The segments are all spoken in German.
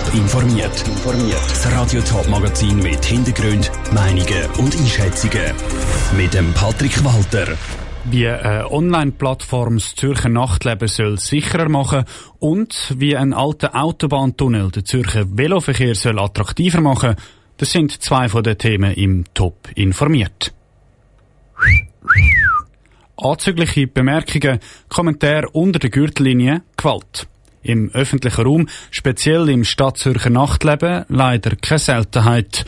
Top informiert. Das Radio Top Magazin mit Hintergrund, Meinungen und Einschätzungen mit dem Patrick Walter. Wie eine Online-Plattform das Zürcher Nachtleben soll sicherer machen und wie ein alter Autobahntunnel den Zürcher Veloverkehr soll attraktiver machen, das sind zwei von den Themen im Top informiert. Anzügliche Bemerkungen, Kommentare unter der Gürtellinie, Gewalt. Im öffentlichen Raum, speziell im Stadtzürcher Nachtleben, leider keine Seltenheit.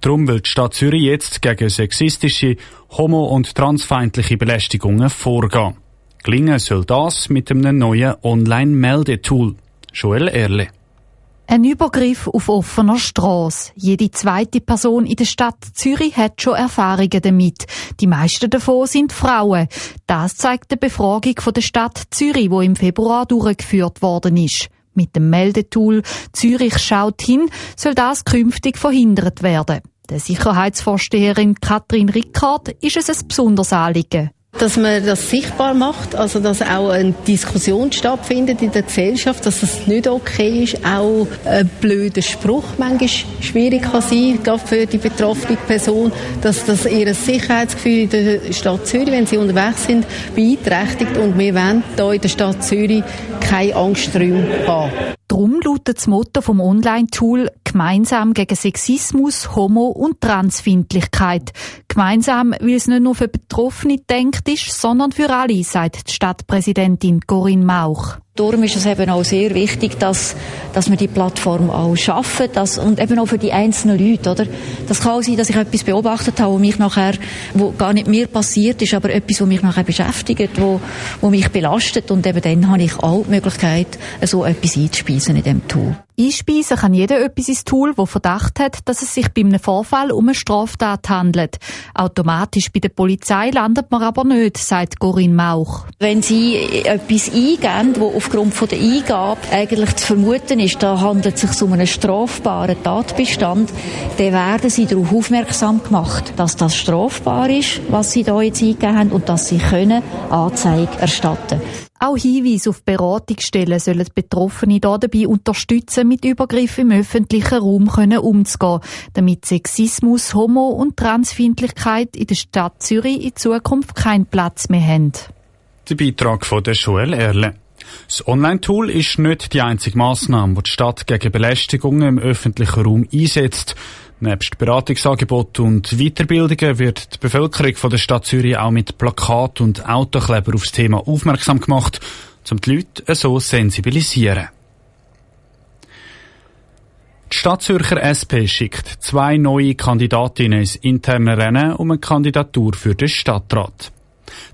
Darum will die Stadt Zürich jetzt gegen sexistische, homo- und transfeindliche Belästigungen vorgehen. Gelingen soll das mit einem neuen Online-Meldetool. Joel Erle. Ein Übergriff auf offener Straße. Jede zweite Person in der Stadt Zürich hat schon Erfahrungen damit. Die meisten davon sind Frauen. Das zeigt die Befragung von der Stadt Zürich, wo im Februar durchgeführt worden ist. Mit dem Meldetool Zürich schaut hin soll das künftig verhindert werden. Der Sicherheitsvorsteherin Katrin Rickard ist es ein besonderes Anliegen. Dass man das sichtbar macht, also dass auch eine Diskussion stattfindet in der Gesellschaft, dass es nicht okay ist, auch ein blöder Spruch manchmal schwierig kann sein, gerade für die betroffene Person, dass das ihr Sicherheitsgefühl in der Stadt Zürich, wenn sie unterwegs sind, beeinträchtigt und wir wollen hier in der Stadt Zürich keine Angsträume haben. Drum lautet das Motto vom Online-Tool gemeinsam gegen Sexismus, Homo- und Transfindlichkeit. Gemeinsam, weil es nicht nur für Betroffene denkt ist, sondern für alle, sagt die Stadtpräsidentin Corinne Mauch. Darum ist es eben auch sehr wichtig, dass, dass wir die Plattform auch schaffen dass, und eben auch für die einzelnen Leute. Oder? Das kann auch sein, dass ich etwas beobachtet habe, wo mich nachher, wo gar nicht mir passiert ist, aber etwas, wo mich nachher beschäftigt, wo, wo mich belastet und eben dann habe ich auch die Möglichkeit, so etwas einzuspeisen in diesem Tool. Einspeisen kann jeder etwas ins Tool, wo Verdacht hat, dass es sich bei einem Vorfall um eine Straftat handelt. Automatisch bei der Polizei landet man aber nicht, sagt Corinne Mauch. Wenn Sie etwas eingeben, wo aufgrund von der Eingabe eigentlich zu vermuten ist, da handelt es sich um einen strafbaren Tatbestand, dann werden Sie darauf aufmerksam gemacht, dass das strafbar ist, was Sie da jetzt eingegeben haben und dass Sie können Anzeige erstatten auch Hinweise auf Beratungsstellen sollen Betroffene dabei unterstützen, mit Übergriffen im öffentlichen Raum umzugehen, damit Sexismus, Homo- und Transfindlichkeit in der Stadt Zürich in Zukunft keinen Platz mehr haben. Der Beitrag von der Joel Erle. Das Online-Tool ist nicht die einzige Massnahme, die die Stadt gegen Belästigungen im öffentlichen Raum einsetzt. Nebst Beratungsangeboten und Weiterbildungen wird die Bevölkerung von der Stadt Zürich auch mit Plakat und Autokleber aufs Thema aufmerksam gemacht, um die Leute so sensibilisieren. Die Stadt Zürcher SP schickt zwei neue Kandidatinnen ins interne Rennen um eine Kandidatur für den Stadtrat.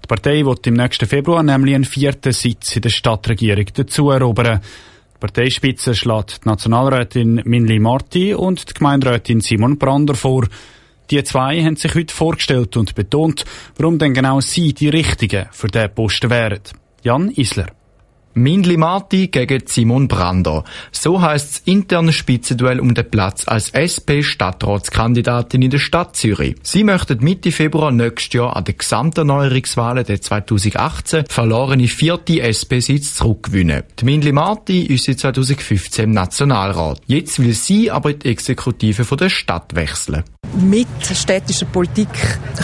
Die Partei wird im nächsten Februar nämlich einen vierten Sitz in der Stadtregierung dazu erobern. Parteispitze schlägt die Nationalrätin Minli Marti und die Gemeinderätin Simon Brander vor. Die zwei haben sich heute vorgestellt und betont, warum denn genau sie die Richtigen für diesen Posten wären. Jan Isler. Mindli Marti gegen Simon Brander. So heisst das interne Spitzenduell um den Platz als SP-Stadtratskandidatin in der Stadt Zürich. Sie möchten Mitte Februar nächstes Jahr an den Gesamterneuerungswahlen der 2018 verlorene vierte SP-Sitz zurückgewinnen. Die Mindli Marti ist seit 2015 im Nationalrat. Jetzt will sie aber die Exekutive von der Stadt wechseln. Mit städtischer Politik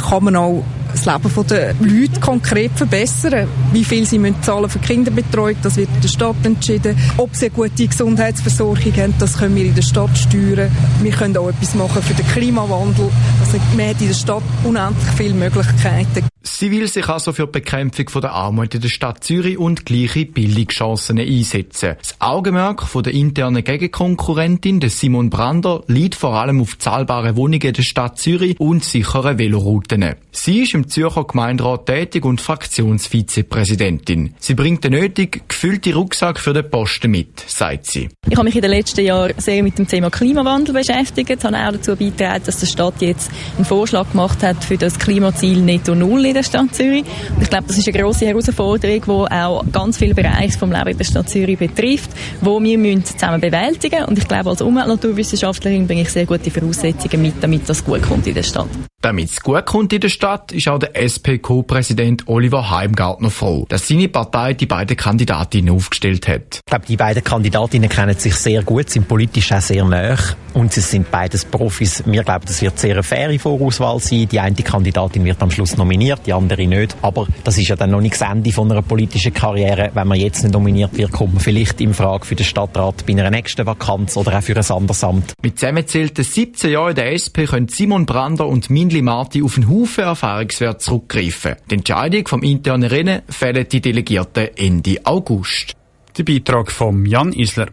kann man auch das Leben der Leute konkret verbessern. Wie viel sie müssen zahlen für Kinderbetreuung, das wird in der Stadt entschieden. Ob sie eine gute Gesundheitsversorgung haben, das können wir in der Stadt steuern. Wir können auch etwas machen für den Klimawandel. Also man hat in der Stadt unendlich viele Möglichkeiten. Sie will sich also für die Bekämpfung der Armut in der Stadt Zürich und gleiche Bildungschancen einsetzen. Das Augenmerk der internen Gegenkonkurrentin, Simon Brander, liegt vor allem auf zahlbare Wohnungen der Stadt Zürich und sichere Velorouten. Sie ist im Zürcher Gemeinderat tätig und Fraktionsvizepräsidentin. Sie bringt den nötigen, gefüllten Rucksack für den Posten mit, sagt sie. Ich habe mich in den letzten Jahren sehr mit dem Thema Klimawandel beschäftigt, habe auch dazu beigetragen, dass die Stadt jetzt einen Vorschlag gemacht hat für das Klimaziel Netto Null in der Stadt Zürich. Und ich glaube, das ist eine grosse Herausforderung, die auch ganz viele Bereiche vom Leben in der Stadt Zürich betrifft, wo wir müssen zusammen bewältigen Und ich glaube, als Umwelt- und Naturwissenschaftlerin bringe ich sehr gute Voraussetzungen mit, damit das gut kommt in der Stadt. Damit es gut kommt in der Stadt, ist auch der SP-Co-Präsident Oliver Heimgartner froh, dass seine Partei die beiden Kandidatinnen aufgestellt hat. Ich glaube, die beiden Kandidatinnen kennen sich sehr gut, sind politisch auch sehr nah und sie sind beides Profis. Wir glauben, das wird sehr eine faire Vorauswahl sein. Die eine Kandidatin wird am Schluss nominiert, die andere nicht. Aber das ist ja dann noch nicht das Ende von einer politischen Karriere. Wenn man jetzt nicht nominiert wird, kommt man vielleicht in Frage für den Stadtrat bei einer nächsten Vakanz oder auch für ein anderes Amt. Mit zusammenzählten 17 Jahren in der SP können Simon Brander und Mindli Marti auf einen Haufen Erfahrungswert zurückgreifen. Die Entscheidung vom internen Rennen fällt die Delegierten Ende August. Der Beitrag von Jan Isler.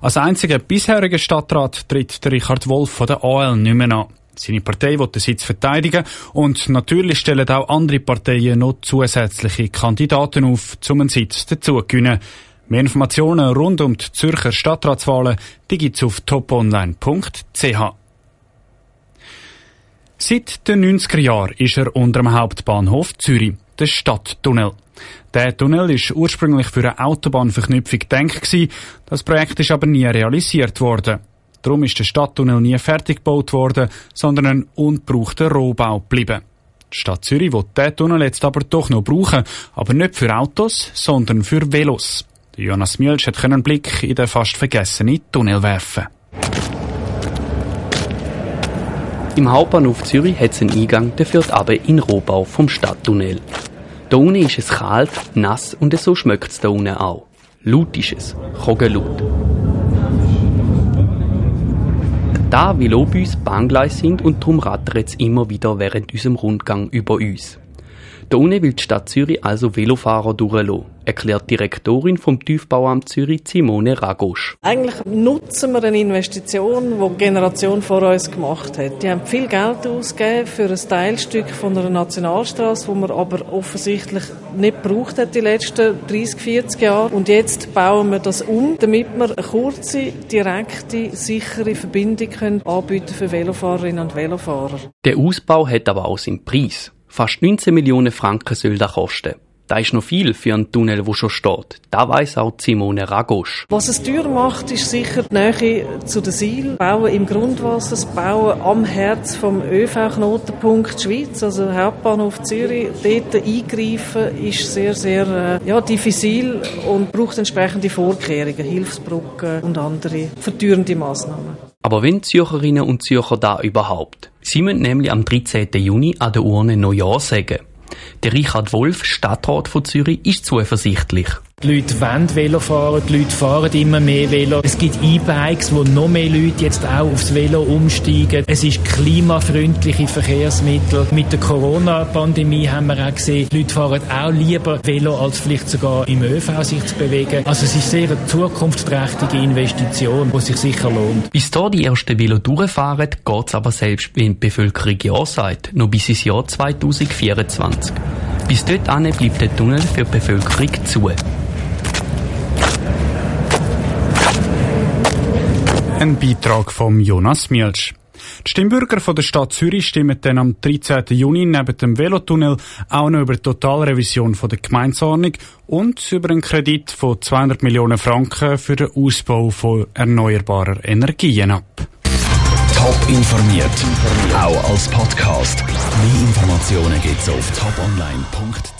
Als einziger bisheriger Stadtrat tritt der Richard Wolf von der AL nicht mehr an. Seine Partei will den Sitz verteidigen und natürlich stellen auch andere Parteien noch zusätzliche Kandidaten auf, um einen Sitz dazu. Mehr Informationen rund um die Zürcher Stadtratswahlen gibt es auf toponline.ch. Seit den 90er Jahren ist er unter dem Hauptbahnhof Zürich, der Stadttunnel. Der Tunnel ist ursprünglich für eine Autobahnverknüpfung gedacht Das Projekt ist aber nie realisiert worden. Darum ist der Stadttunnel nie fertig gebaut worden, sondern ein ungebrauchter Rohbau geblieben. Die Stadt Zürich will diesen Tunnel jetzt aber doch noch brauchen, aber nicht für Autos, sondern für Velos. Jonas Mielsch hat einen Blick in den fast vergessenen Tunnel werfen. Im Hauptbahnhof Zürich hat es einen Eingang, der führt aber in Rohbau vom Stadttunnel. Da unten ist es kalt, nass und so schmeckt es da unten auch. Laut ist es, Kogenlaut. Da bei uns Bahngleise sind und darum rattert es immer wieder während unserem Rundgang über uns. Unten will die Stadt Zürich also Velofahrer durchlassen, erklärt die Direktorin vom Tiefbauamt Zürich Simone Ragosch. Eigentlich nutzen wir eine Investition, die die Generation vor uns gemacht hat. Die haben viel Geld ausgegeben für ein Teilstück von einer Nationalstraße, wo man aber offensichtlich nicht gebraucht hat die letzten 30, 40 Jahre. Und jetzt bauen wir das um, damit wir eine kurze, direkte, sichere Verbindung können anbieten für Velofahrerinnen und Velofahrer. Der Ausbau hat aber auch seinen Preis. Fast 19 Millionen Franken soll das kosten. Das ist noch viel für einen Tunnel, der schon steht. Da weiss auch Simone Ragosch. Was es teuer macht, ist sicher die Nähe zu den Seil. Bauen im Grundwasser, das Bauen am Herz vom ÖV-Knotenpunkt Schweiz, also Hauptbahnhof Zürich. Dort eingreifen ist sehr, sehr äh, ja, diffizil und braucht entsprechende Vorkehrungen, Hilfsbrücken und andere verteuernde Massnahmen. Aber wenn Zürcherinnen und Zürcher da überhaupt? Sie müssen nämlich am 13. Juni an der Urne Neujahr sagen. Der Richard Wolf, Stadtrat von Zürich, ist zuversichtlich. Die Leute wollen Velo fahren, die Leute fahren immer mehr Velo. Es gibt E-Bikes, wo noch mehr Leute jetzt auch aufs Velo umsteigen. Es ist klimafreundliche Verkehrsmittel. Mit der Corona-Pandemie haben wir auch gesehen, die Leute fahren auch lieber Velo, als vielleicht sogar im ÖV sich zu bewegen. Also es ist sehr eine zukunftsträchtige Investition, die sich sicher lohnt. Bis da die ersten Velo durchfahren, geht es aber selbst, wenn die Bevölkerung Ja sagt, noch bis ins Jahr 2024. Bis dort bleibt der Tunnel für die Bevölkerung zu. Ein Beitrag von Jonas Mielsch. Die Stimmbürger von der Stadt Zürich stimmen dann am 13. Juni neben dem Velotunnel auch noch über die Totalrevision von der Gemeinsordnung und über einen Kredit von 200 Millionen Franken für den Ausbau von erneuerbarer Energien ab. Top informiert, auch als Podcast. Mehr Informationen gibt's auf toponline.ch.